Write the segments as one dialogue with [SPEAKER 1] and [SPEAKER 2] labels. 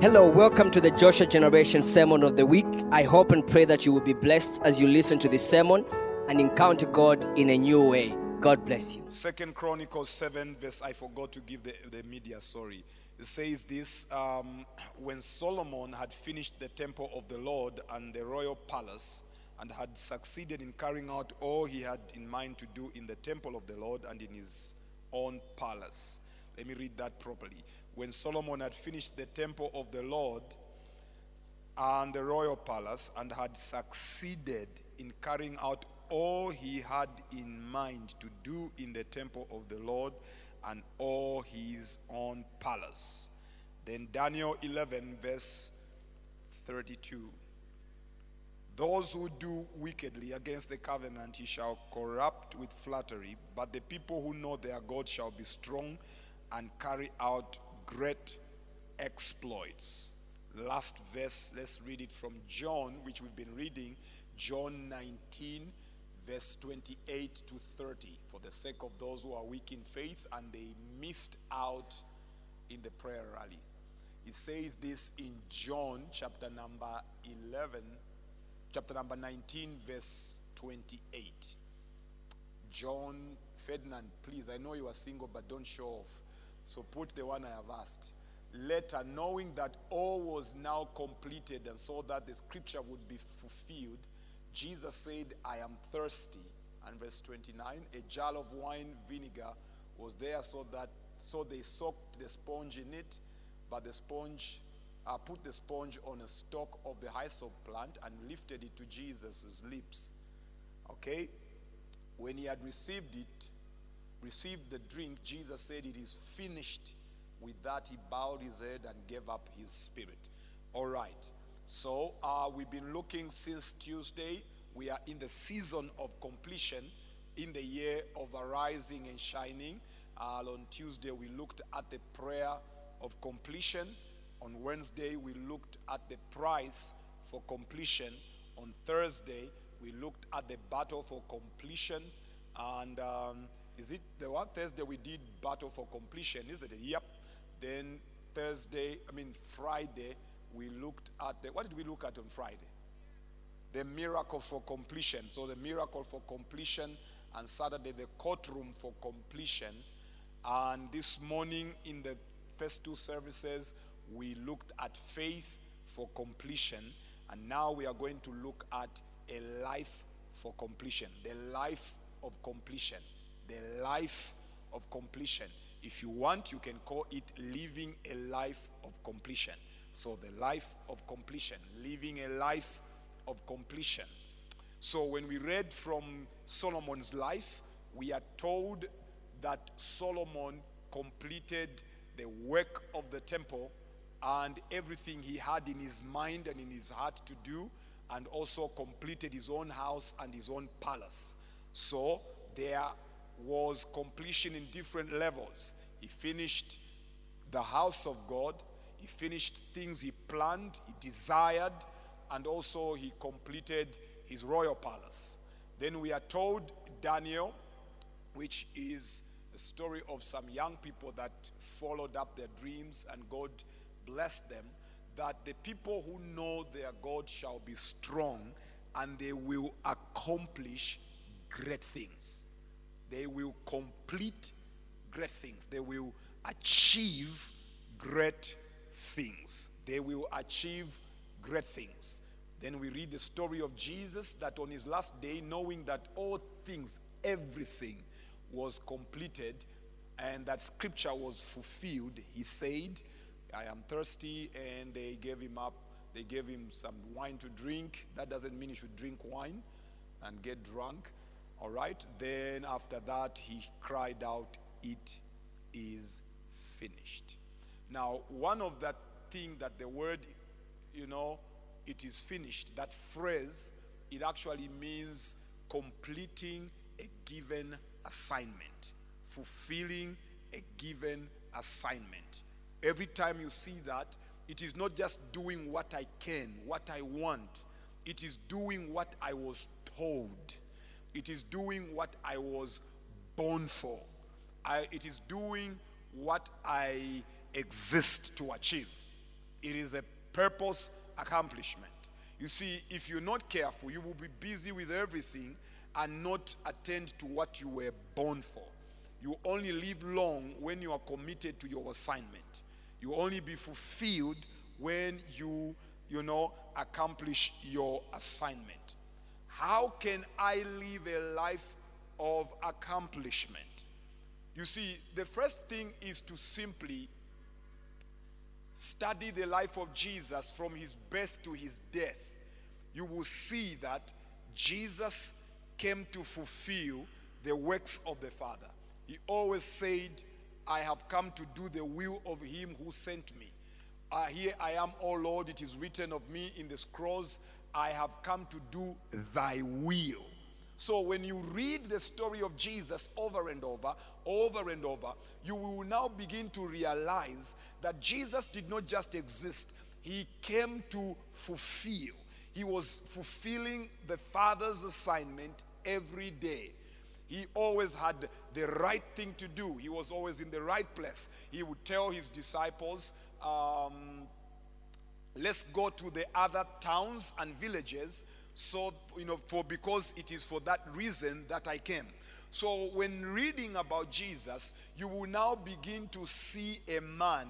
[SPEAKER 1] Hello, welcome to the Joshua Generation Sermon of the Week. I hope and pray that you will be blessed as you listen to this sermon and encounter God in a new way. God bless you.
[SPEAKER 2] Second Chronicles 7, verse, I forgot to give the, the media, sorry. It says this um, When Solomon had finished the temple of the Lord and the royal palace, and had succeeded in carrying out all he had in mind to do in the temple of the Lord and in his own palace. Let me read that properly. When Solomon had finished the temple of the Lord and the royal palace and had succeeded in carrying out all he had in mind to do in the temple of the Lord and all his own palace. Then Daniel 11, verse 32. Those who do wickedly against the covenant he shall corrupt with flattery, but the people who know their God shall be strong and carry out great exploits. Last verse, let's read it from John, which we've been reading, John 19, verse 28 to 30, for the sake of those who are weak in faith and they missed out in the prayer rally. It says this in John chapter number 11 chapter number 19, verse 28. John Ferdinand, please, I know you are single, but don't show off. So put the one I have asked. Later, knowing that all was now completed and so that the scripture would be fulfilled, Jesus said, I am thirsty. And verse 29, a jar of wine vinegar was there so that so they soaked the sponge in it, but the sponge uh, put the sponge on a stalk of the hyssop plant and lifted it to Jesus' lips. Okay? When he had received it, received the drink, Jesus said, It is finished. With that, he bowed his head and gave up his spirit. All right. So uh, we've been looking since Tuesday. We are in the season of completion in the year of arising and shining. Uh, on Tuesday, we looked at the prayer of completion. On Wednesday, we looked at the price for completion. On Thursday, we looked at the battle for completion. And um, is it the one Thursday we did battle for completion? Is it? Yep. Then Thursday, I mean Friday, we looked at the. What did we look at on Friday? The miracle for completion. So the miracle for completion, and Saturday the courtroom for completion. And this morning in the first two services, we looked at faith for completion, and now we are going to look at a life for completion. The life of completion. The life of completion. If you want, you can call it living a life of completion. So, the life of completion, living a life of completion. So, when we read from Solomon's life, we are told that Solomon completed the work of the temple and everything he had in his mind and in his heart to do, and also completed his own house and his own palace. So there was completion in different levels. He finished the house of God, he finished things he planned, he desired, and also he completed his royal palace. Then we are told Daniel, which is a story of some young people that followed up their dreams and God blessed them, that the people who know their God shall be strong and they will accomplish great things. They will complete great things. They will achieve great things. They will achieve great things. Then we read the story of Jesus that on his last day, knowing that all things, everything was completed and that scripture was fulfilled, he said, I am thirsty, and they gave him up. They gave him some wine to drink. That doesn't mean he should drink wine and get drunk. All right. Then after that, he cried out, It is finished. Now, one of that thing that the word, you know, it is finished, that phrase, it actually means completing a given assignment, fulfilling a given assignment. Every time you see that, it is not just doing what I can, what I want. It is doing what I was told. It is doing what I was born for. I, it is doing what I exist to achieve. it is a purpose accomplishment. You see, if you're not careful, you will be busy with everything and not attend to what you were born for. You only live long when you are committed to your assignment. You only be fulfilled when you, you know, accomplish your assignment. How can I live a life of accomplishment? You see, the first thing is to simply study the life of Jesus from his birth to his death. You will see that Jesus came to fulfill the works of the Father. He always said, I have come to do the will of him who sent me. Uh, here I am, O Lord, it is written of me in the scrolls, I have come to do thy will. So when you read the story of Jesus over and over, over and over, you will now begin to realize that Jesus did not just exist, he came to fulfill. He was fulfilling the Father's assignment every day. He always had the right thing to do. He was always in the right place. He would tell his disciples, um, let's go to the other towns and villages so you know for because it is for that reason that i came. So when reading about jesus you will now begin to see a man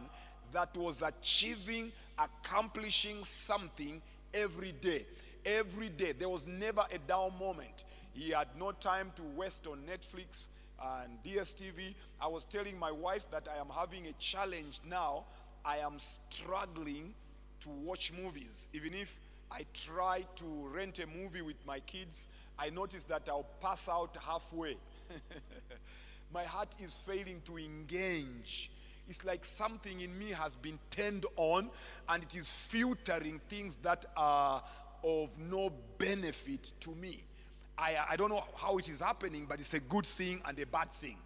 [SPEAKER 2] that was achieving accomplishing something every day. Every day. There was never a down moment. He had no time to waste on netflix and dstv i was telling my wife that i am having a challenge now. I am struggling to watch movies. Even if I try to rent a movie with my kids, I notice that I'll pass out halfway. my heart is failing to engage. It's like something in me has been turned on and it is filtering things that are of no benefit to me. I, I don't know how it is happening, but it's a good thing and a bad thing.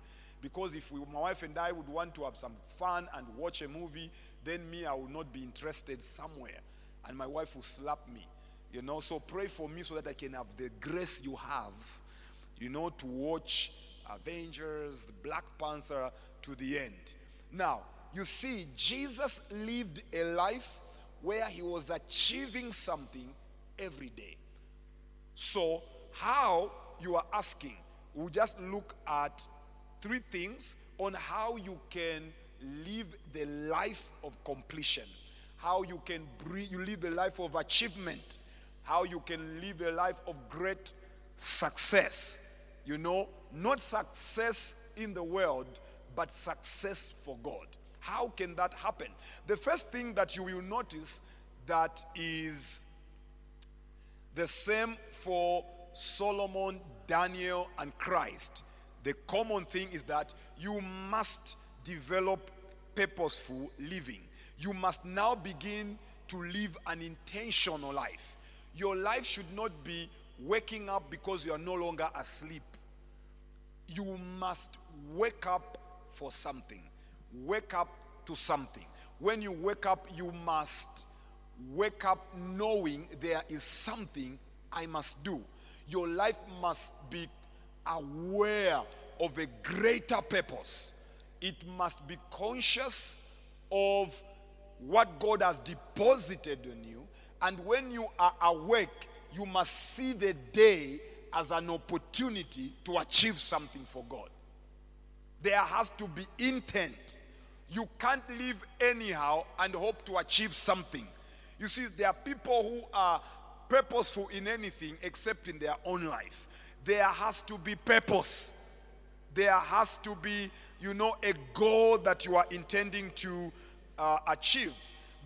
[SPEAKER 2] Because if we, my wife and I would want to have some fun and watch a movie, then me, I will not be interested somewhere. And my wife will slap me. You know, so pray for me so that I can have the grace you have, you know, to watch Avengers, Black Panther to the end. Now, you see, Jesus lived a life where he was achieving something every day. So, how you are asking, we'll just look at three things on how you can live the life of completion, how you can breathe, you live the life of achievement, how you can live a life of great success. You know, not success in the world, but success for God. How can that happen? The first thing that you will notice that is the same for Solomon, Daniel, and Christ. The common thing is that you must develop purposeful living. You must now begin to live an intentional life. Your life should not be waking up because you are no longer asleep. You must wake up for something. Wake up to something. When you wake up, you must wake up knowing there is something I must do. Your life must be aware of a greater purpose it must be conscious of what God has deposited on you. And when you are awake, you must see the day as an opportunity to achieve something for God. There has to be intent. You can't live anyhow and hope to achieve something. You see, there are people who are purposeful in anything except in their own life. There has to be purpose. There has to be you know, a goal that you are intending to uh, achieve.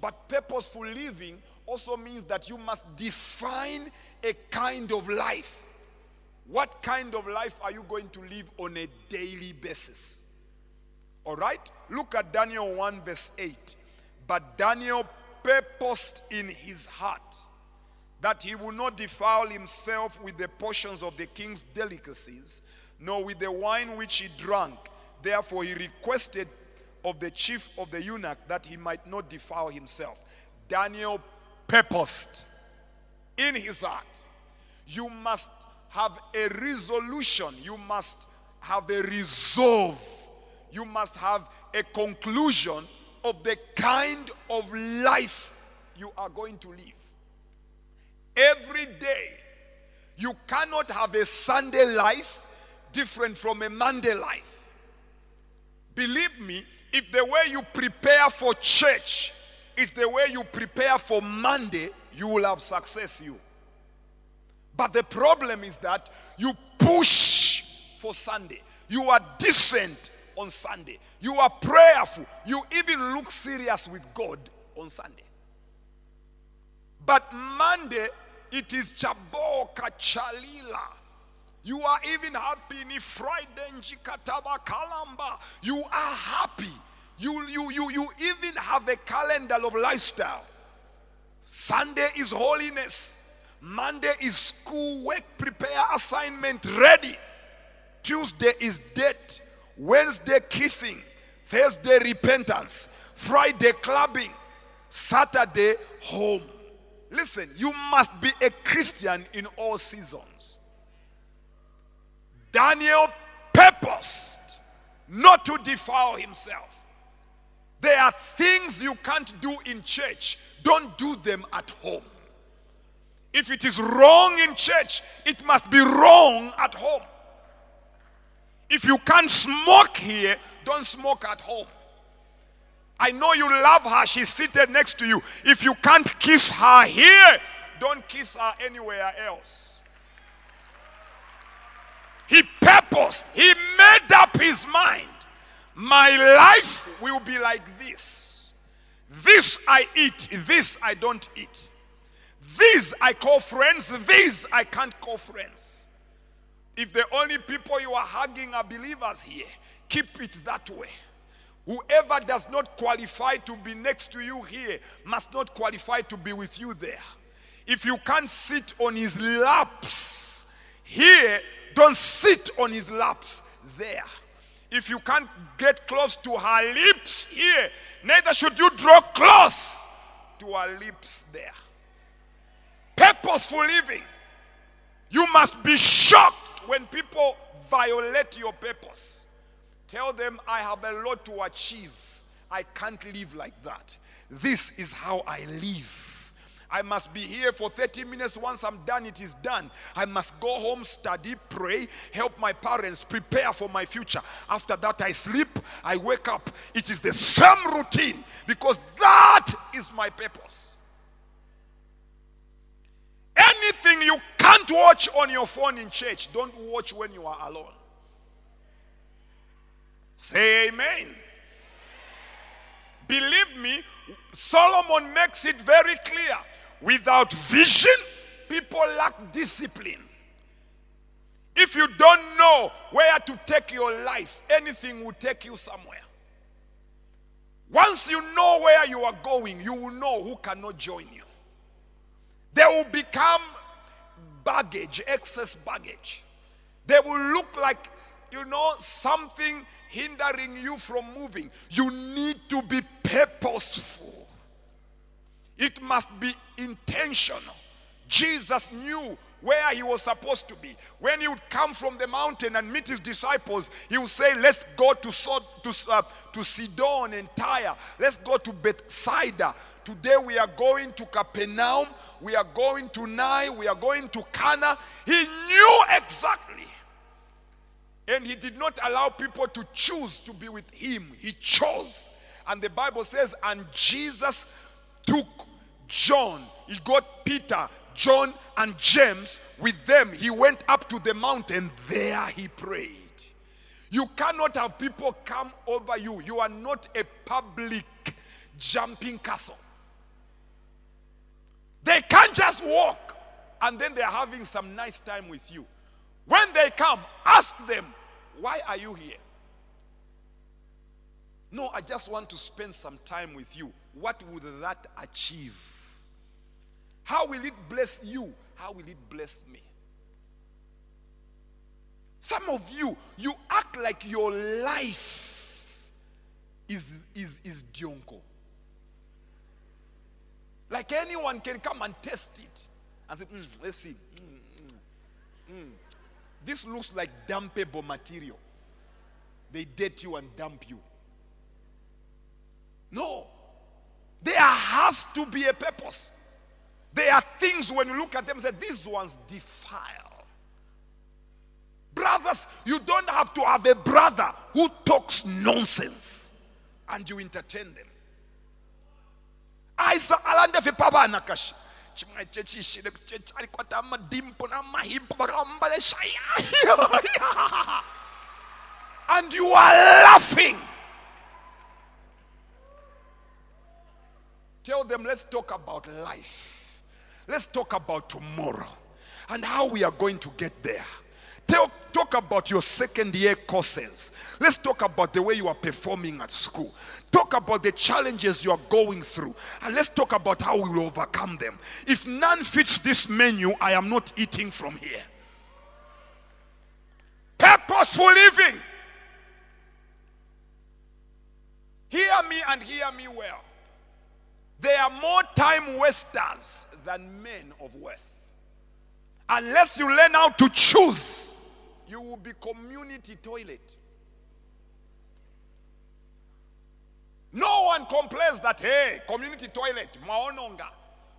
[SPEAKER 2] But purposeful living also means that you must define a kind of life. What kind of life are you going to live on a daily basis? All right? Look at Daniel 1, verse 8. But Daniel purposed in his heart that he would not defile himself with the portions of the king's delicacies, nor with the wine which he drank Therefore, he requested of the chief of the eunuch that he might not defile himself. Daniel purposed in his heart. You must have a resolution, you must have a resolve, you must have a conclusion of the kind of life you are going to live. Every day, you cannot have a Sunday life different from a Monday life. Believe me, if the way you prepare for church is the way you prepare for Monday, you will have success you. But the problem is that you push for Sunday. You are decent on Sunday. You are prayerful. You even look serious with God on Sunday. But Monday, it is Chaboka Chalila. You are even happy in Friday Njikataba Kalamba. You are happy. You, you, you, you even have a calendar of lifestyle. Sunday is holiness. Monday is school work, prepare assignment ready. Tuesday is date. Wednesday kissing. Thursday repentance. Friday clubbing. Saturday home. Listen, you must be a Christian in all seasons. Daniel purposed not to defile himself. There are things you can't do in church, don't do them at home. If it is wrong in church, it must be wrong at home. If you can't smoke here, don't smoke at home. I know you love her, she's seated next to you. If you can't kiss her here, don't kiss her anywhere else. He purposed, he made up his mind. My life will be like this. This I eat, this I don't eat. These I call friends, these I can't call friends. If the only people you are hugging are believers here, keep it that way. Whoever does not qualify to be next to you here must not qualify to be with you there. If you can't sit on his laps here, don't sit on his laps there. If you can't get close to her lips here, neither should you draw close to her lips there. Purposeful living. You must be shocked when people violate your purpose. Tell them, I have a lot to achieve. I can't live like that. This is how I live. I must be here for 30 minutes. Once I'm done, it is done. I must go home, study, pray, help my parents, prepare for my future. After that, I sleep, I wake up. It is the same routine because that is my purpose. Anything you can't watch on your phone in church, don't watch when you are alone. Say amen. Believe me, Solomon makes it very clear. Without vision, people lack discipline. If you don't know where to take your life, anything will take you somewhere. Once you know where you are going, you will know who cannot join you. They will become baggage, excess baggage. They will look like, you know, something hindering you from moving. You need to be purposeful. It must be intentional. Jesus knew where he was supposed to be. When he would come from the mountain and meet his disciples, he would say, Let's go to, so- to, uh, to Sidon and Tyre. Let's go to Bethsaida. Today we are going to Capernaum. We are going to Nai. We are going to Cana. He knew exactly. And he did not allow people to choose to be with him. He chose. And the Bible says, and Jesus took John. He got Peter, John, and James with them. He went up to the mountain. There he prayed. You cannot have people come over you. You are not a public jumping castle. They can't just walk and then they're having some nice time with you. When they come, ask them, Why are you here? No, I just want to spend some time with you. What would that achieve? How will it bless you? How will it bless me? Some of you, you act like your life is, is, is Dionko. Like anyone can come and test it and say, "Mm, let's see. Mm, mm, mm. This looks like dumpable material. They date you and dump you. No. There has to be a purpose. There are things when you look at them, say, these ones defile. Brothers, you don't have to have a brother who talks nonsense and you entertain them. alandefe pavana kashi chimwe vakambalesha and you are laughing tell them let's talk about life let's talk about tomorrow and how we are going to get there Tell, talk about your second year courses. Let's talk about the way you are performing at school. Talk about the challenges you are going through. And let's talk about how we will overcome them. If none fits this menu, I am not eating from here. Purposeful living. Hear me and hear me well. There are more time wasters than men of worth. Unless you learn how to choose you will be community toilet. No one complains that, hey, community toilet, maononga.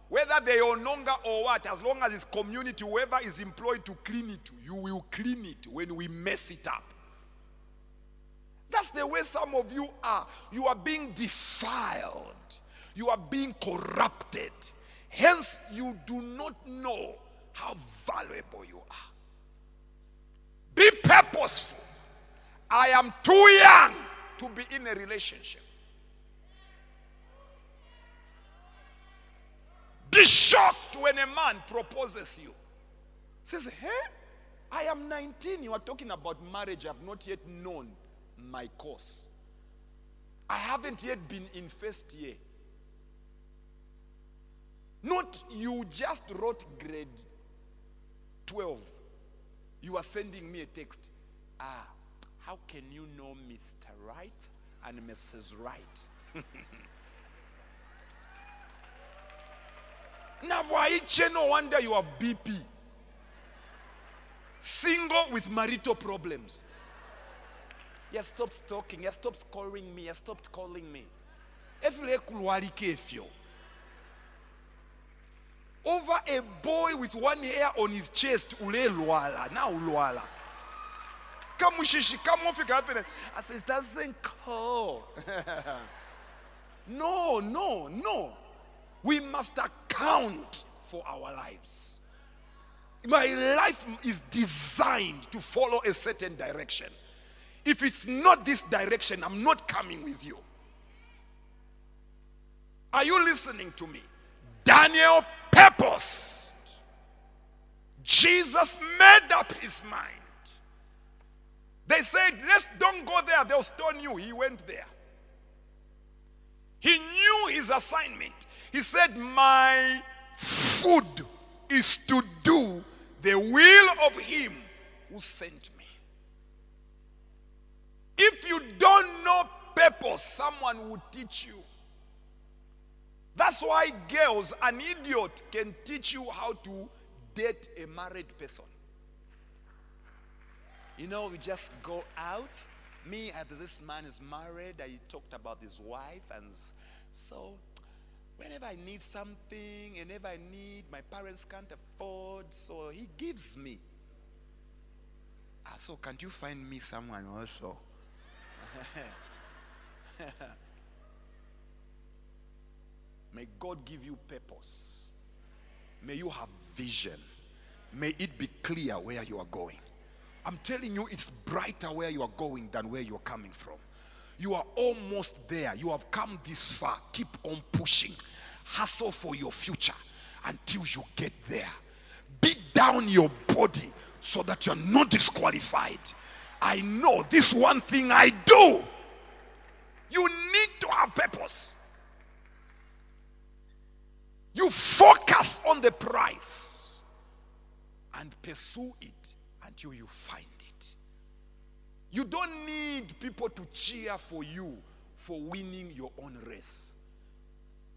[SPEAKER 2] Whether they ononga or what, as long as it's community, whoever is employed to clean it, you will clean it when we mess it up. That's the way some of you are. You are being defiled, you are being corrupted. Hence, you do not know how valuable you are. Be purposeful. I am too young to be in a relationship. Be shocked when a man proposes you. Says, hey, I am 19. You are talking about marriage. I have not yet known my course. I haven't yet been in first year. Not you just wrote grade 12 you are sending me a text. Ah, how can you know Mr. Right and Mrs. Right? now, why no wonder you have BP? Single with marital problems. You stopped talking. You stopped calling me. You stopped calling me. Over a boy with one hair on his chest ule lwala na ulwala. Kamushishi kamofika hapene i says doesn't call. No no no. We must account for our lives. My life is designed to follow a certain direction. If it's not this direction i'm not coming with you. Are you listening to me daniel purposed. Jesus made up his mind. They said, Let's don't go there, they'll stone you. He went there. He knew his assignment. He said, My food is to do the will of him who sent me. If you don't know purpose, someone will teach you. That's why girls, an idiot can teach you how to date a married person. You know, we just go out. Me, this man is married. I talked about his wife, and so whenever I need something, whenever I need, my parents can't afford, so he gives me. Ah, so can't you find me someone also? May God give you purpose. May you have vision. May it be clear where you are going. I'm telling you, it's brighter where you are going than where you're coming from. You are almost there. You have come this far. Keep on pushing. Hustle for your future until you get there. Beat down your body so that you're not disqualified. I know this one thing I do. You need to have purpose. The price and pursue it until you find it. You don't need people to cheer for you for winning your own race.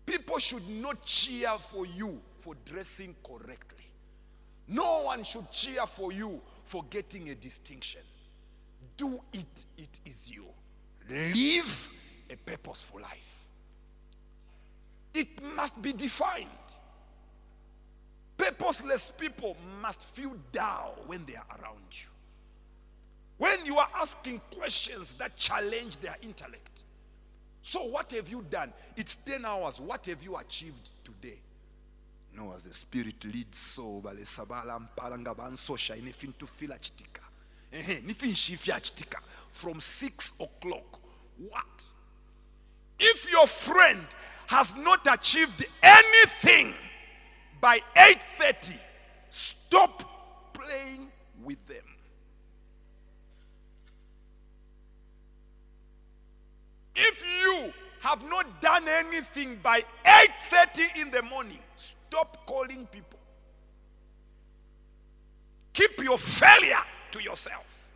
[SPEAKER 2] People should not cheer for you for dressing correctly. No one should cheer for you for getting a distinction. Do it, it is you. Live a purposeful life. It must be defined. Purposeless people must feel dull when they are around you. When you are asking questions that challenge their intellect. So, what have you done? It's 10 hours. What have you achieved today? No, as the Spirit leads so, bale sabala mpalanga bansosha inefin to feel achitika. Ehe, nifin shifya achitika. From 6 o'clock. What? If your friend has not achieved anything by 8:30, stop playing with them. If you have not done anything by 8:30 in the morning, stop calling people. Keep your failure to yourself.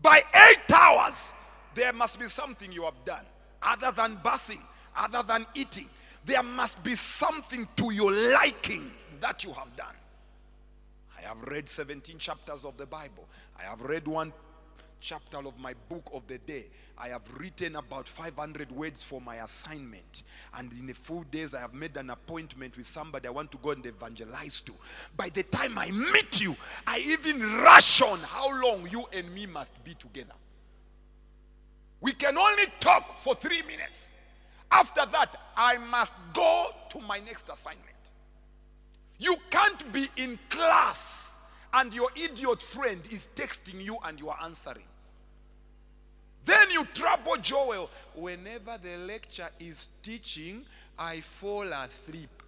[SPEAKER 2] By 8 hours, there must be something you have done other than bathing, other than eating. There must be something to your liking that you have done. I have read 17 chapters of the Bible. I have read one chapter of my book of the day. I have written about 500 words for my assignment. And in a few days, I have made an appointment with somebody I want to go and evangelize to. By the time I meet you, I even rush on how long you and me must be together. We can only talk for three minutes. After that, I must go to my next assignment. You can't be in class and your idiot friend is texting you and you are answering. Then you trouble Joel. Whenever the lecture is teaching, I fall asleep.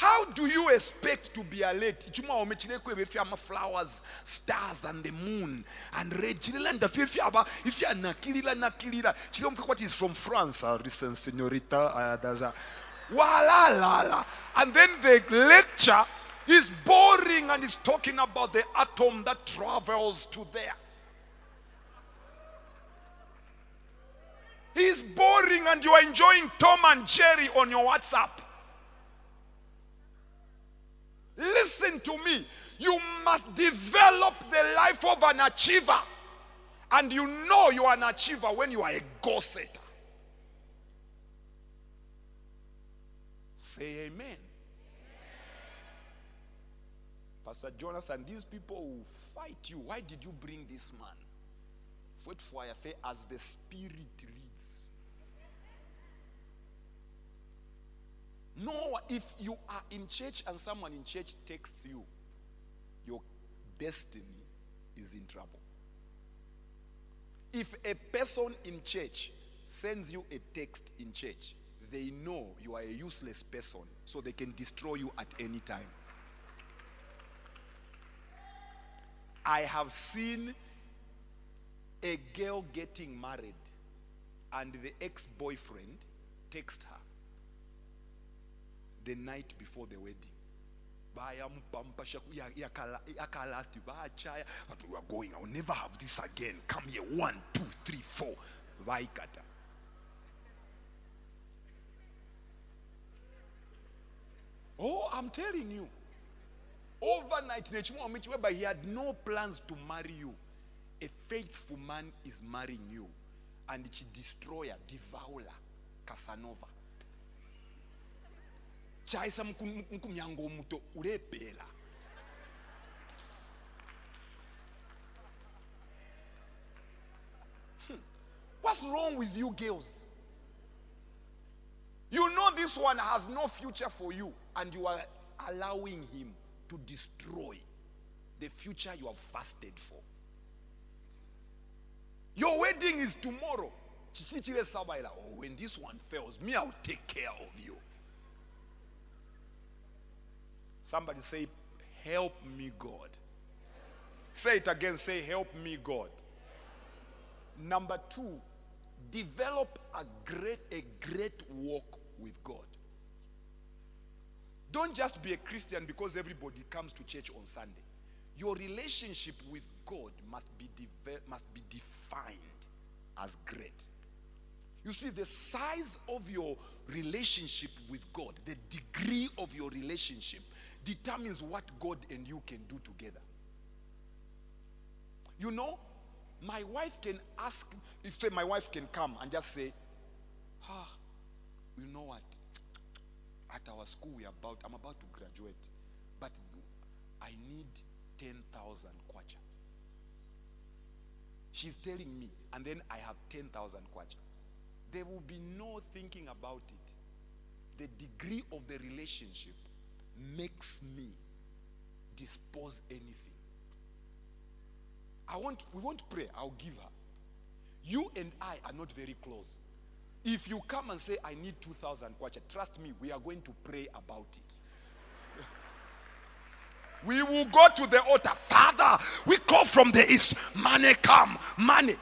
[SPEAKER 2] How do you expect to be alert? Chuma omechilekwe befi ama flowers, stars and the moon and red. Chilila ndafi if you aba if you are nakilila nakilila. Chilom what is from France. Uh, recent señorita. Uh, wala la la. And then the lecture is boring and is talking about the atom that travels to there. He's boring and you are enjoying Tom and Jerry on your WhatsApp. Listen to me. You must develop the life of an achiever. And you know you are an achiever when you are a goal setter. Say amen. Pastor Jonathan, these people will fight you. Why did you bring this man? Wait for as the spirit leads. No, if you are in church and someone in church texts you, your destiny is in trouble. If a person in church sends you a text in church, they know you are a useless person, so they can destroy you at any time. I have seen a girl getting married, and the ex boyfriend text her the night before the wedding. but we are going i'll never have this again. Come here one two three four. Vaikata oh i'm telling you. Overnight he had no plans to marry you. A faithful man is marrying you. And it's a destroyer devourer casanova omuto ulephera Hmm. what's wrong with you girls? You know this one has no future for you and you are allowing him to destroy the future you have fasted for. Your wedding is tomorrow. Oh when this one fails me i'll take care of you Somebody say, Help me, God. Say it again. Say, Help me, God. Number two, develop a great, a great walk with God. Don't just be a Christian because everybody comes to church on Sunday. Your relationship with God must be, deve- must be defined as great. You see, the size of your relationship with God, the degree of your relationship, determines what God and you can do together. You know, my wife can ask, if say my wife can come and just say, ah, you know what? At our school, we about, I'm about to graduate, but I need 10,000 kwacha. She's telling me, and then I have 10,000 kwacha. There will be no thinking about it. The degree of the relationship makes me dispose anything. I want, we want to pray, I'll give her. You and I are not very close. If you come and say, I need 2,000 kwacha, trust me, we are going to pray about it. We will go to the altar. Father, we call from the east. Money come. Oh, Money.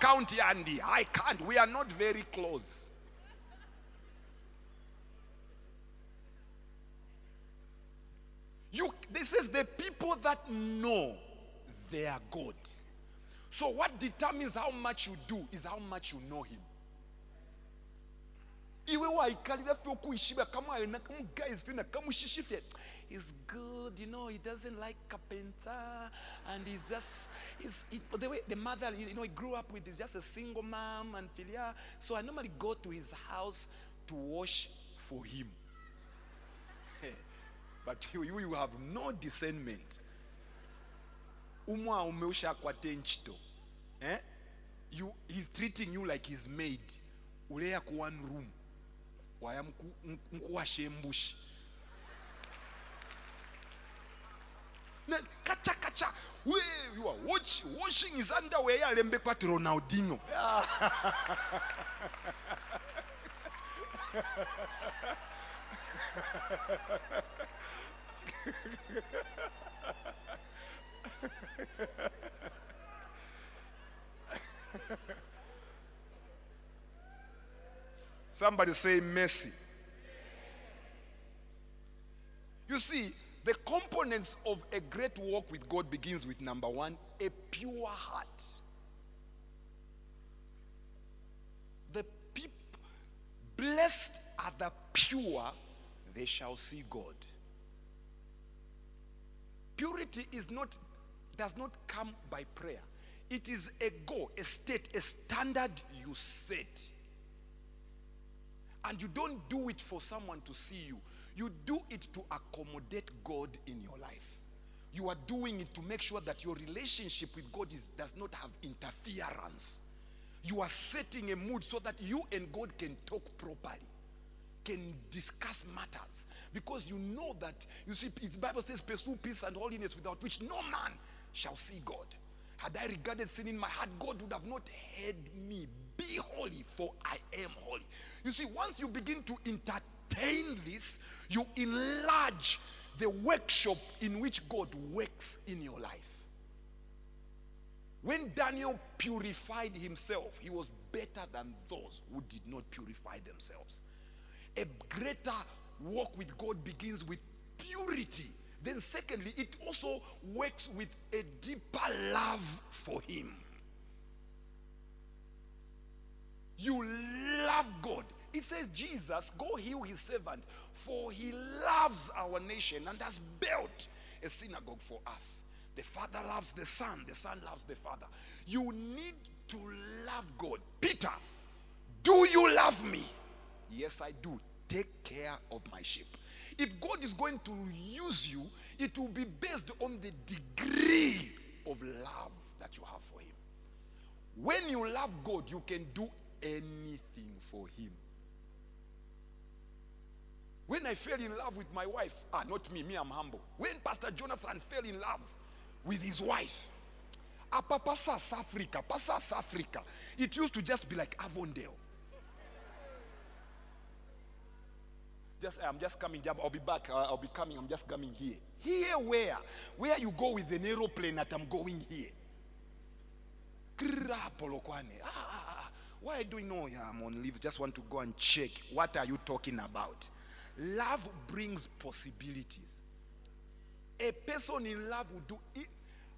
[SPEAKER 2] County Andy. I can't. We are not very close. You this is the people that know their God. So what determines how much you do is how much you know him. he's good you know he doesn't like carpenter and he's just he's he, the way the mother you know he grew up with is just a single mom and filia so i normally go to his house to wash for him but you, you, you have no discernment. Umwa umeushakwate nchito eh? you, he's treating you like his maid uleya ku one room. Waya mku- nkuwasha embushi Na- kacha kacha. We you are watch, washing his underwear alembe kwati ronaldinho Somebody say mercy. You see, the components of a great walk with God begins with number one, a pure heart. The people blessed are the pure, they shall see God. Purity is not does not come by prayer. It is a goal, a state, a standard you set. And you don't do it for someone to see you. You do it to accommodate God in your life. You are doing it to make sure that your relationship with God is, does not have interference. You are setting a mood so that you and God can talk properly, can discuss matters. Because you know that, you see, the Bible says, pursue peace and holiness without which no man shall see God. Had I regarded sin in my heart, God would have not heard me. Be holy, for I am holy. You see, once you begin to entertain this, you enlarge the workshop in which God works in your life. When Daniel purified himself, he was better than those who did not purify themselves. A greater walk with God begins with purity. Then, secondly, it also works with a deeper love for Him. You love God. It says, Jesus, go heal his servant, for he loves our nation and has built a synagogue for us. The Father loves the Son, the Son loves the Father. You need to love God. Peter, do you love me? Yes, I do. Take care of my sheep. If God is going to use you, it will be based on the degree of love that you have for Him. When you love God, you can do anything for Him. When I fell in love with my wife, ah, not me, me, I'm humble. When Pastor Jonathan fell in love with his wife, ah, Papa South Africa, South Africa, it used to just be like Avondale. Just, I'm just coming, I'll be back, uh, I'll be coming, I'm just coming here. Here where? Where you go with an aeroplane that I'm going here. Ah, ah, ah. Why are you? No, yeah, I'm on leave. Just want to go and check. What are you talking about? Love brings possibilities. A person in love will do it.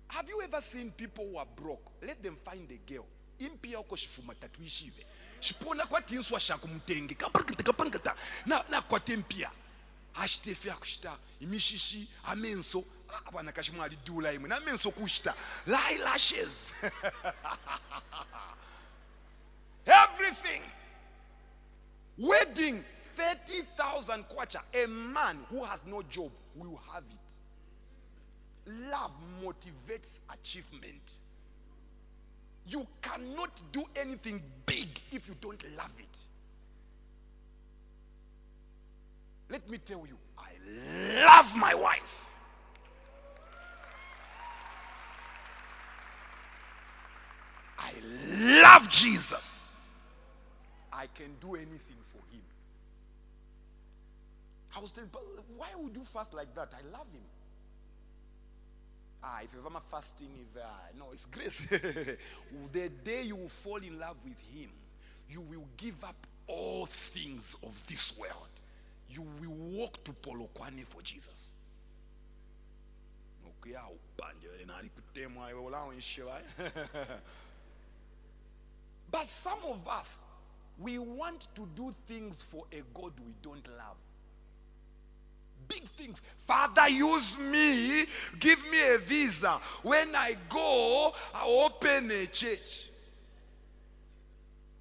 [SPEAKER 2] Have you ever seen people who are broke? Let them find a girl. Tatu ishive shipona kwati yesu ashakumutenge kaparikata kaparikata. Na na kwate mpia. Ashitefe akushita imishishi amenso. Ah, abana kashimwali dula imwe. Namenso kushita. Eyelashes everything. Wedding, 30,000 kwacha. A man who has no job will have it. Love motivates achievement. You cannot do anything big if you don't love it. Let me tell you, I love my wife. I love Jesus. I can do anything for him. I was telling, but why would you fast like that? I love him. Ah, if ever fasting, if uh, no, it's grace. the day you will fall in love with him, you will give up all things of this world. You will walk to Polokwane for Jesus. But some of us, we want to do things for a God we don't love. Big things. Father, use me. Give me a visa. When I go, I open a church.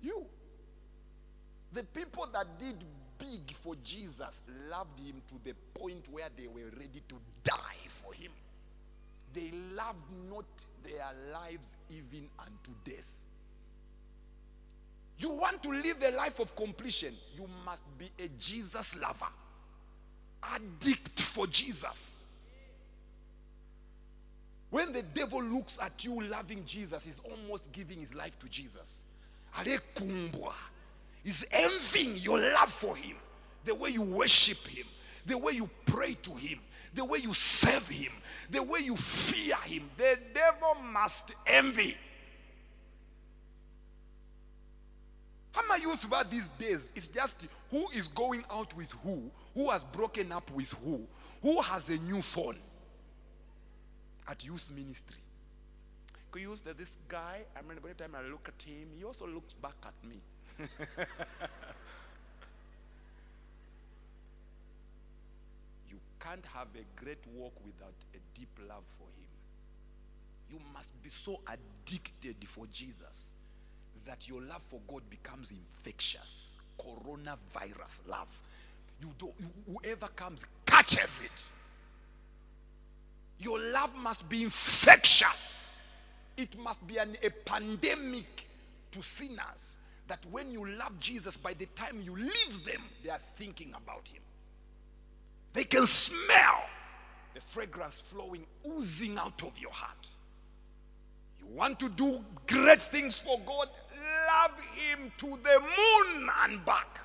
[SPEAKER 2] You. The people that did big for Jesus loved him to the point where they were ready to die for him. They loved not their lives even unto death. You want to live a life of completion, you must be a Jesus lover, addict for Jesus. When the devil looks at you loving Jesus, he's almost giving his life to Jesus. He's envying your love for him, the way you worship him, the way you pray to him, the way you serve him, the way you fear him. The devil must envy. How my youth about these days? It's just who is going out with who, who has broken up with who, who has a new phone at youth ministry. Could you use this guy, I remember every time I look at him, he also looks back at me. you can't have a great walk without a deep love for him. You must be so addicted for Jesus that your love for God becomes infectious. Coronavirus love. You don't, whoever comes catches it. Your love must be infectious. It must be an, a pandemic to sinners that when you love Jesus, by the time you leave them, they are thinking about him. They can smell the fragrance flowing, oozing out of your heart. You want to do great things for God? love him to the moon and back.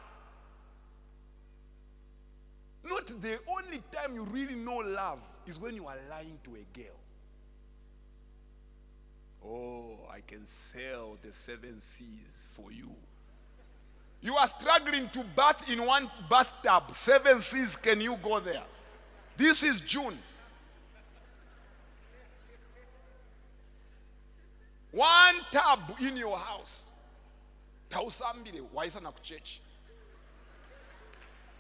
[SPEAKER 2] Not the only time you really know love is when you are lying to a girl. Oh, I can sail the seven seas for you. You are struggling to bath in one bathtub. Seven seas, can you go there? This is June. One tub in your house. tausambire waisana kuchechi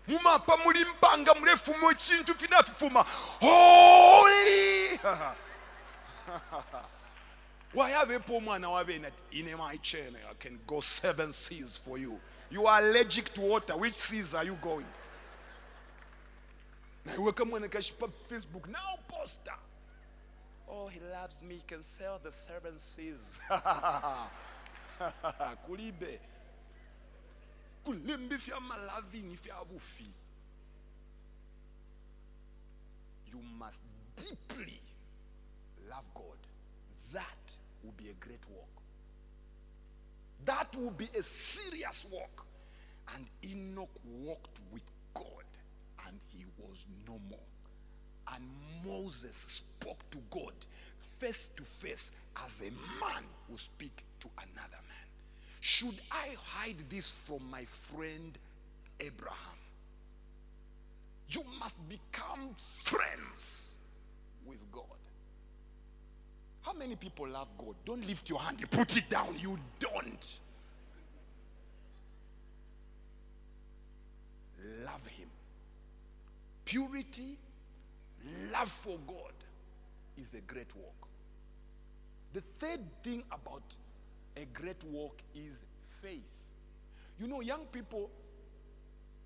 [SPEAKER 2] mumapa muli mpanga mulefu mu chintu finafifuma. Holy! Wayavepo omwana wabeena ti in my chain i can go seven seas for you. You are allergic to water. Which seas are you going? Naiweka mwana kashipa facebook. Now poster. Oh he loves me. He can sell the seven seas. Kulibe fya bufi you must deeply love god. That will be a great walk that will be a serious walk and enoch walked with god and he was no more. And moses spoke to god face to face as a man will speak to another man. Should I hide this from my friend Abraham? You must become friends with God. How many people love God? Don't lift your hand, put it down. You don't. Love Him. Purity, love for God is a great work. The third thing about a great walk is faith. You know, young people,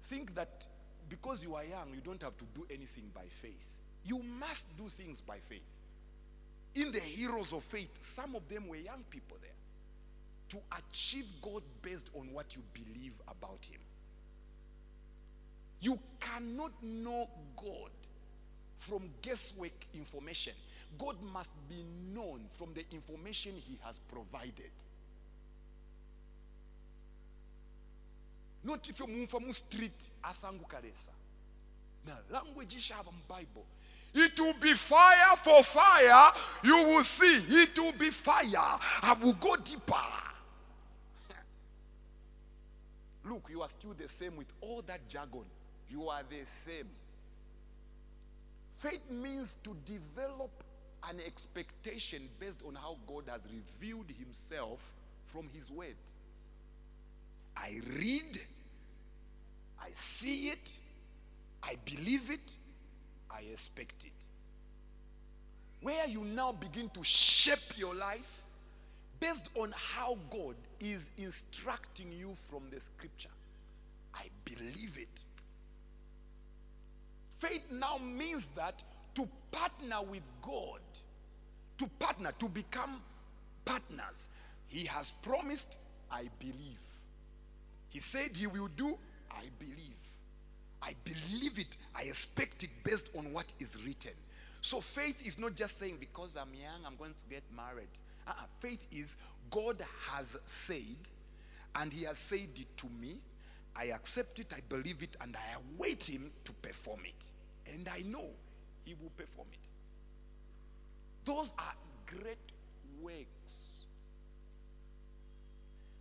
[SPEAKER 2] think that because you are young, you don't have to do anything by faith. You must do things by faith. In the heroes of faith, some of them were young people there to achieve God based on what you believe about Him. You cannot know God from guesswork information. God must be known from the information He has provided. Not if you're from street asangu karesa. Now, language is Bible. It will be fire for fire. You will see. It will be fire. I will go deeper. Look, you are still the same with all that jargon. You are the same. Faith means to develop an expectation based on how God has revealed himself from his word. I read, I see it, I believe it, I expect it. Where you now begin to shape your life based on how God is instructing you from the scripture. I believe it. Faith now means that to partner with God, to partner, to become partners. He has promised, I believe. He said he will do, I believe. I believe it. I expect it based on what is written. So faith is not just saying, because I'm young, I'm going to get married. Uh-uh. Faith is God has said, and He has said it to me. I accept it, I believe it, and I await Him to perform it. And I know He will perform it. Those are great works.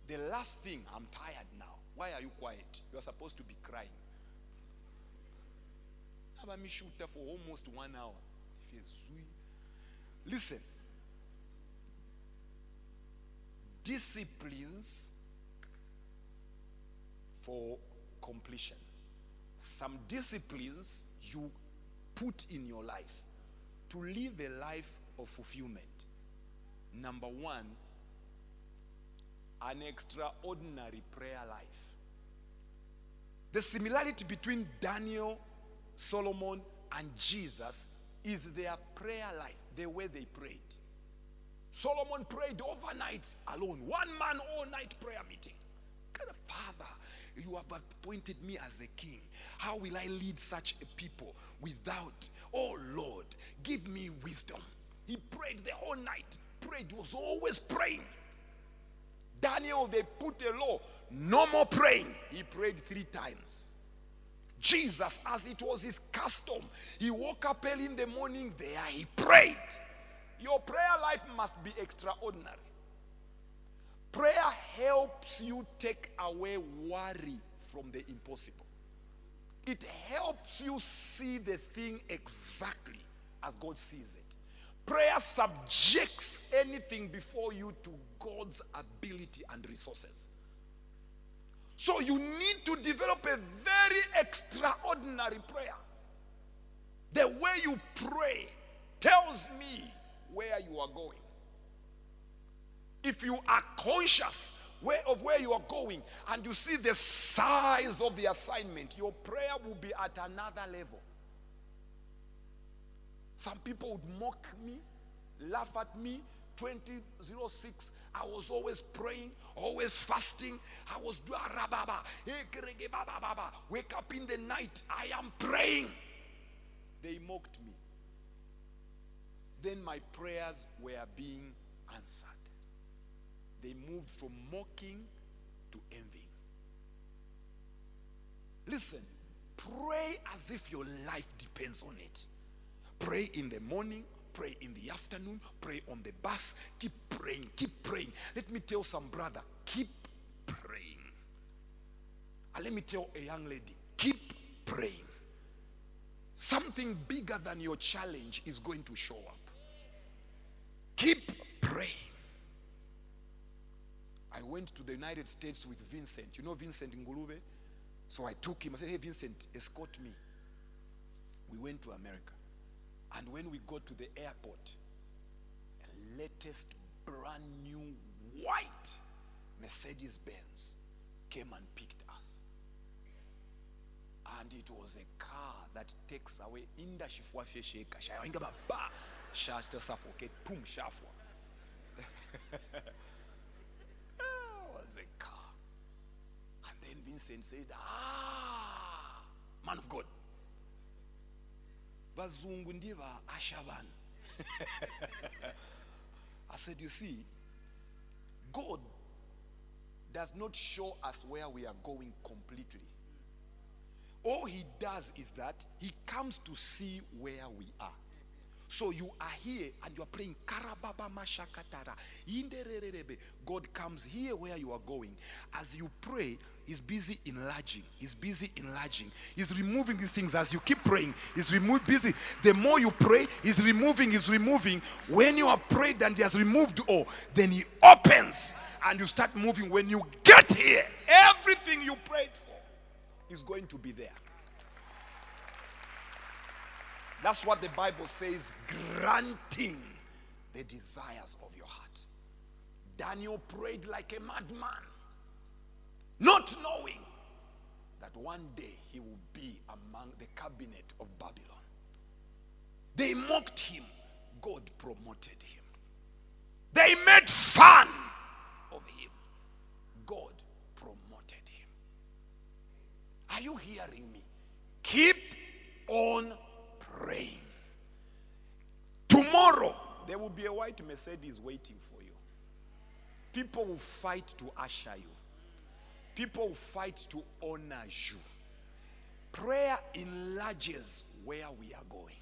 [SPEAKER 2] The last thing, I'm tired now. Why are you quiet? You're supposed to be crying. Shoot for almost one hour. Listen. Disciplines for completion. Some disciplines you put in your life to live a life of fulfillment. Number one, an extraordinary prayer life. The similarity between Daniel, Solomon, and Jesus is their prayer life, the way they prayed. Solomon prayed overnight alone, one man all night prayer meeting. Father, you have appointed me as a king. How will I lead such a people without, oh Lord, give me wisdom? He prayed the whole night, prayed, was always praying. Daniel, they put a law no more praying. He prayed three times. Jesus, as it was his custom, he woke up early in the morning there, he prayed. Your prayer life must be extraordinary. Prayer helps you take away worry from the impossible. It helps you see the thing exactly as God sees it. Prayer subjects anything before you to God's ability and resources. So you need to develop a very extraordinary prayer. The way you pray tells me where you are going. If you are conscious where, of where you are going and you see the size of the assignment, your prayer will be at another level. Some people would mock me, laugh at me. 2006, I was always praying, always fasting. I was. Wake up in the night, I am praying. They mocked me. Then my prayers were being answered. They moved from mocking to envy. Listen, pray as if your life depends on it. Pray in the morning, pray in the afternoon, pray on the bus. Keep praying, keep praying. Let me tell some brother, keep praying. And let me tell a young lady, keep praying. Something bigger than your challenge is going to show up. Keep praying. I went to the United States with Vincent. You know Vincent Ngulube? So I took him. I said, Hey, Vincent, escort me. We went to America. And when we got to the airport, a latest brand new white Mercedes Benz came and picked us. and it was a car that takes away inda shifua fesheka shainga ba shasta suffocate pum shafwa. Was a car. And then Vincent said ah man of God bazungu ndiva ashaban I said you see God does not show us where we are going completely all he does is that he comes to see where we are. So you are here and you are praying Karababa Mashakatara. God comes here where you are going. As you pray, He's busy enlarging. He's busy enlarging. He's removing these things as you keep praying. He's remove busy. The more you pray, He's removing, He's removing. When you have prayed and He has removed all, then He opens and you start moving. When you get here, everything you prayed for is going to be there. That's what the Bible says, granting the desires of your heart. Daniel prayed like a madman, not knowing that one day he will be among the cabinet of Babylon. They mocked him, God promoted him. They made fun of him, God promoted him. Are you hearing me? Keep on praying. Tomorrow, there will be a white Mercedes waiting for you. People will fight to usher you, people will fight to honor you. Prayer enlarges where we are going.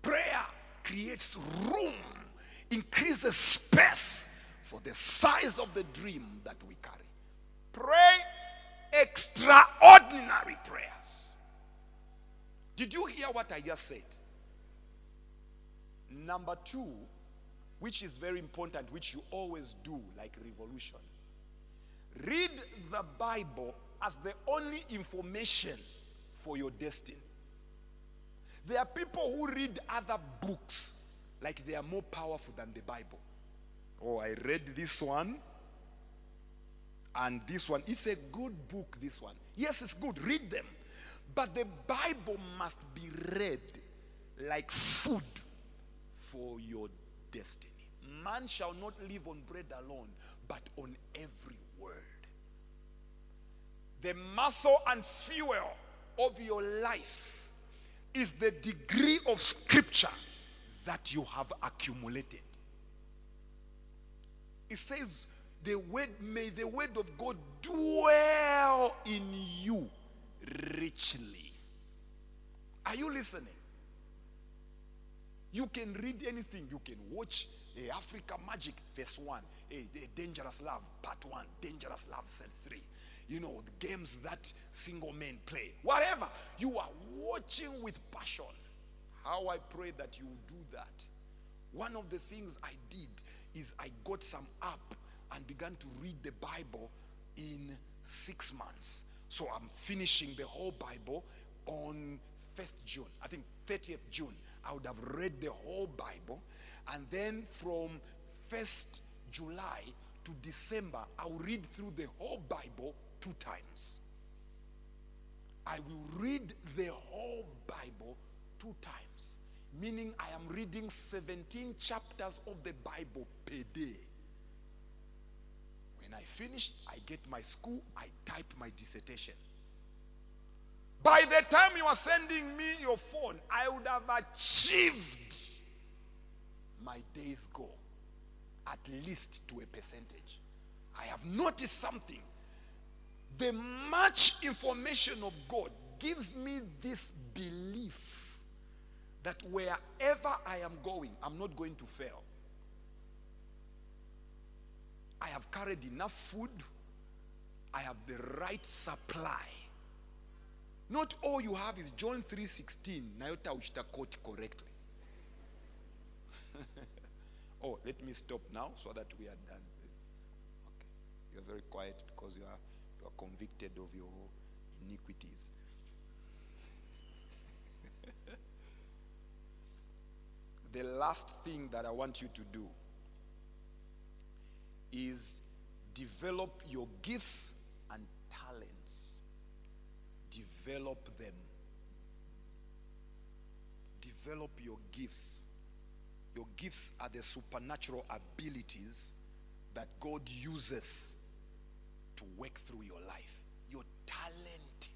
[SPEAKER 2] Prayer creates room, increases space for the size of the dream that we carry. Pray extraordinary prayers. Did you hear what I just said? Number two, which is very important, which you always do, like revolution. Read the Bible as the only information for your destiny. There are people who read other books like they are more powerful than the Bible. Oh, I read this one and this one. It's a good book, this one. Yes, it's good. Read them. But the Bible must be read like food for your destiny. Man shall not live on bread alone, but on every word. The muscle and fuel of your life is the degree of scripture that you have accumulated. It says, the word may the word of God dwell in you richly. Are you listening? You can read anything. You can watch a Africa Magic, verse 1, a, Dangerous Love, part 1, Dangerous Love, set 3. You know, the games that single men play. Whatever. You are watching with passion. How I pray that you do that. One of the things I did is I got some app and began to read the Bible in six months. So I'm finishing the whole Bible on 1st June. I think 30th June. I would have read the whole Bible. And then from 1st July to December, I'll read through the whole Bible two times. I will read the whole Bible two times, meaning I am reading 17 chapters of the Bible per day. When I finish, I get my school, I type my dissertation. By the time you are sending me your phone, I would have achieved my day's goal, at least to a percentage. I have noticed something. The much information of God gives me this belief that wherever I am going, I'm not going to fail. I have carried enough food. I have the right supply. Not all you have is John 3:16. Nayota uchita quote correctly. oh, let me stop now so that we are done. Okay. You're very quiet because you are you are convicted of your iniquities. the last thing that I want you to do is develop your gifts and talents. develop them. Develop your gifts. Your gifts are the supernatural abilities that God uses to work through your life. Your talent.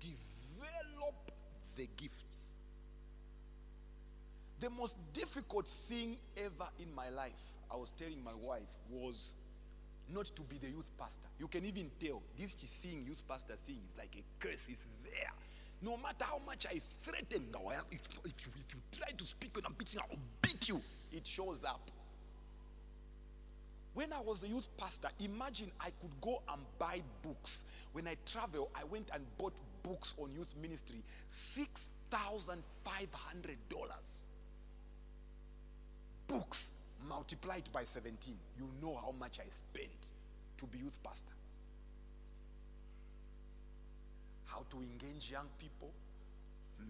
[SPEAKER 2] Develop the gifts. The most difficult thing ever in my life, I was telling my wife, was not to be the youth pastor. You can even tell this thing, youth pastor thing, is like a curse. It's there. No matter how much I threaten, if, you, if you try to speak when I'm preaching, I'll beat you. It shows up. When I was a youth pastor, imagine I could go and buy books. When I travel, I went and bought books on youth ministry, $6,500. Books multiplied by 17. You know how much I spent to be youth pastor. How to engage young people,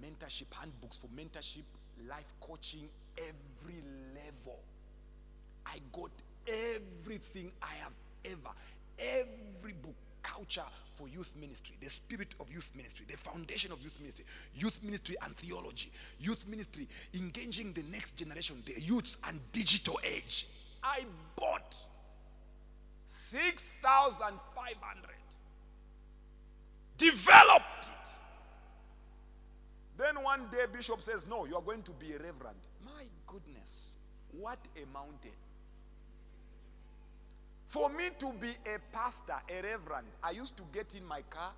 [SPEAKER 2] mentorship, handbooks for mentorship, life coaching, every level. I got everything I have ever, every book, culture for youth ministry, the spirit of youth ministry, the foundation of youth ministry, youth ministry and theology, youth ministry, engaging the next generation, the youths and digital age. I bought 6,500, developed it. Then one day, Bishop says, No, you are going to be a reverend. My goodness, what a mountain. For me to be a pastor, a reverend, I used to get in my car,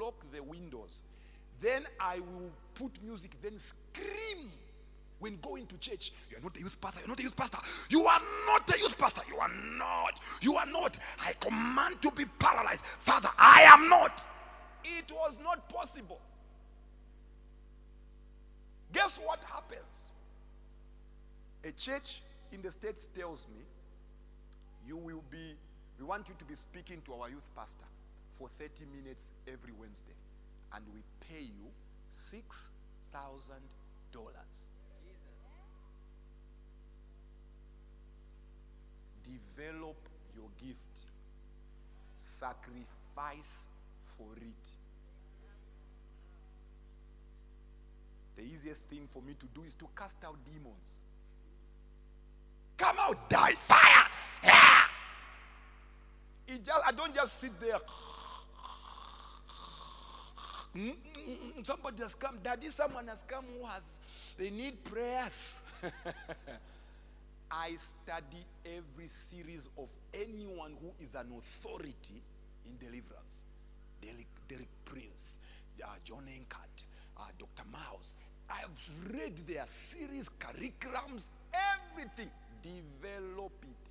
[SPEAKER 2] lock the windows. Then I will put music, then scream when going to church. You're not a youth pastor, you're not a youth pastor. You are not a youth pastor. You are not. You are not. I command to be paralyzed. Father, I am not. It was not possible. Guess what happens? A church in the States tells me you will be, we want you to be speaking to our youth pastor for 30 minutes every Wednesday. And we pay you $6,000. Develop your gift, sacrifice for it. The easiest thing for me to do is to cast out demons. Come out, die, fire! It just, I don't just sit there. Somebody has come, Daddy, someone has come who has, they need prayers. I study every series of anyone who is an authority in deliverance. Derek, Derek Prince, uh, John Eckhardt, uh, Dr. Mouse. I've read their series, curriculums, everything. Develop it.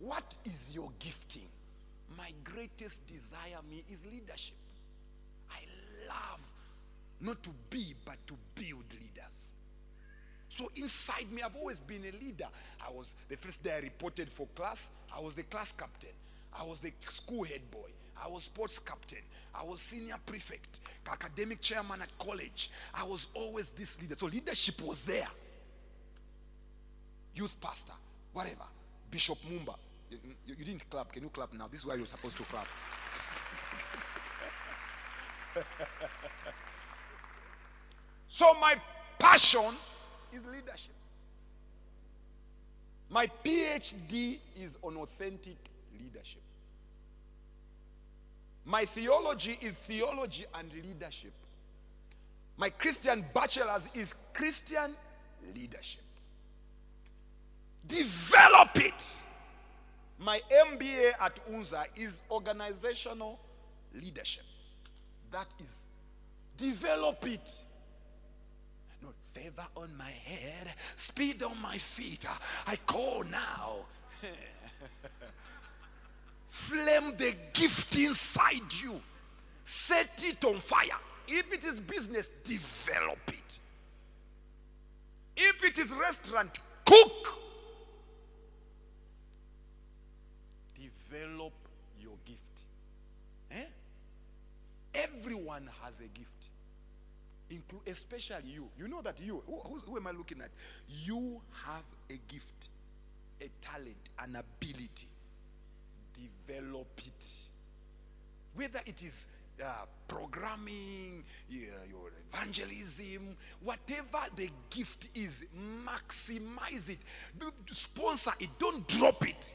[SPEAKER 2] What is your gifting? My greatest desire me is leadership. I love not to be, but to build leaders. So inside me, I've always been a leader. I was the first day I reported for class, I was the class captain. I was the school head boy. I was sports captain. I was senior prefect, academic chairman at college. I was always this leader. So leadership was there. Youth pastor, whatever. Bishop Mumba. You, you- didn't clap. Can you clap now? This is why you're supposed to clap. so my passion is leadership. My PhD is on authentic leadership. My theology is theology and leadership. My Christian bachelor's is Christian leadership. Develop it. My MBA at UNZA is organizational leadership. That is, develop it. No, favor on my head, speed on my feet. I call now. Flame the gift inside you. Set it on fire. If it is business, develop it. If it is restaurant, cook. Develop your gift. Eh? Everyone has a gift. Inclu- especially you. You know that you, who, who am I looking at? You have a gift, a talent, an ability. develop it. Whether it is uh, programming, yeah, your evangelism, whatever the gift is, maximize it. Sponsor it, don't drop it.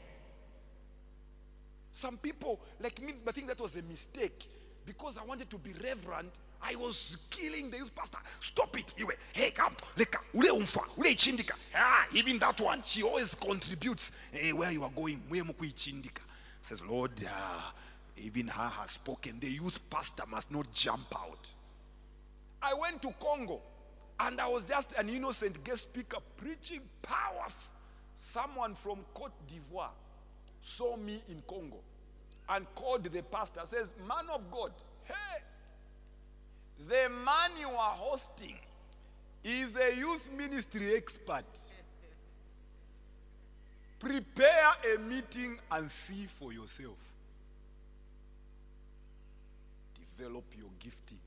[SPEAKER 2] Some people, like me, I think that was a mistake because I wanted to be reverend. I was killing the youth pastor. Stop it. Hey, come, leka, ule umfa, ule ichindika. Ah, even that one, she always contributes. Hey, where you are going, mwe muku ichindika. Says, Lord, ah, even her has spoken. The youth pastor must not jump out. I went to Congo and I was just an innocent guest speaker preaching powerful. Someone from Cote d'Ivoire saw me in Congo and called the pastor, says, Man of God, hey, the man you are hosting is a youth ministry expert. Prepare a meeting and see for yourself. Develop your gifting.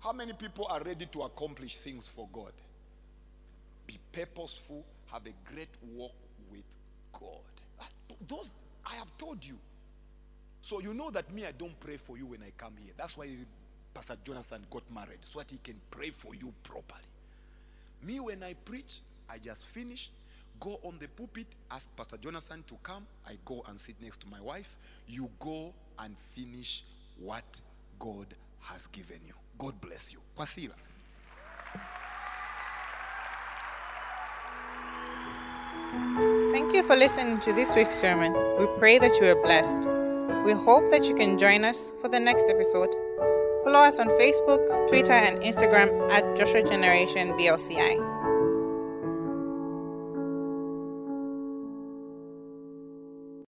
[SPEAKER 2] How many people are ready to accomplish things for God? Be purposeful, have a great walk with God. Ah, those I have told you. So you know that me, I don't pray for you when I come here. That's why Pastor Jonathan got married, so that he can pray for you properly. Me, when I preach, I just finish, go on the pulpit, ask Pastor Jonathan to come. I go and sit next to my wife. You go and finish what God has given you. God bless you. Kwasila.
[SPEAKER 3] Thank you for listening to this week's sermon. We pray that you are blessed. We hope that you can join us for the next episode. Follow us on Facebook, Twitter, and Instagram at Joshua Generation BLCI.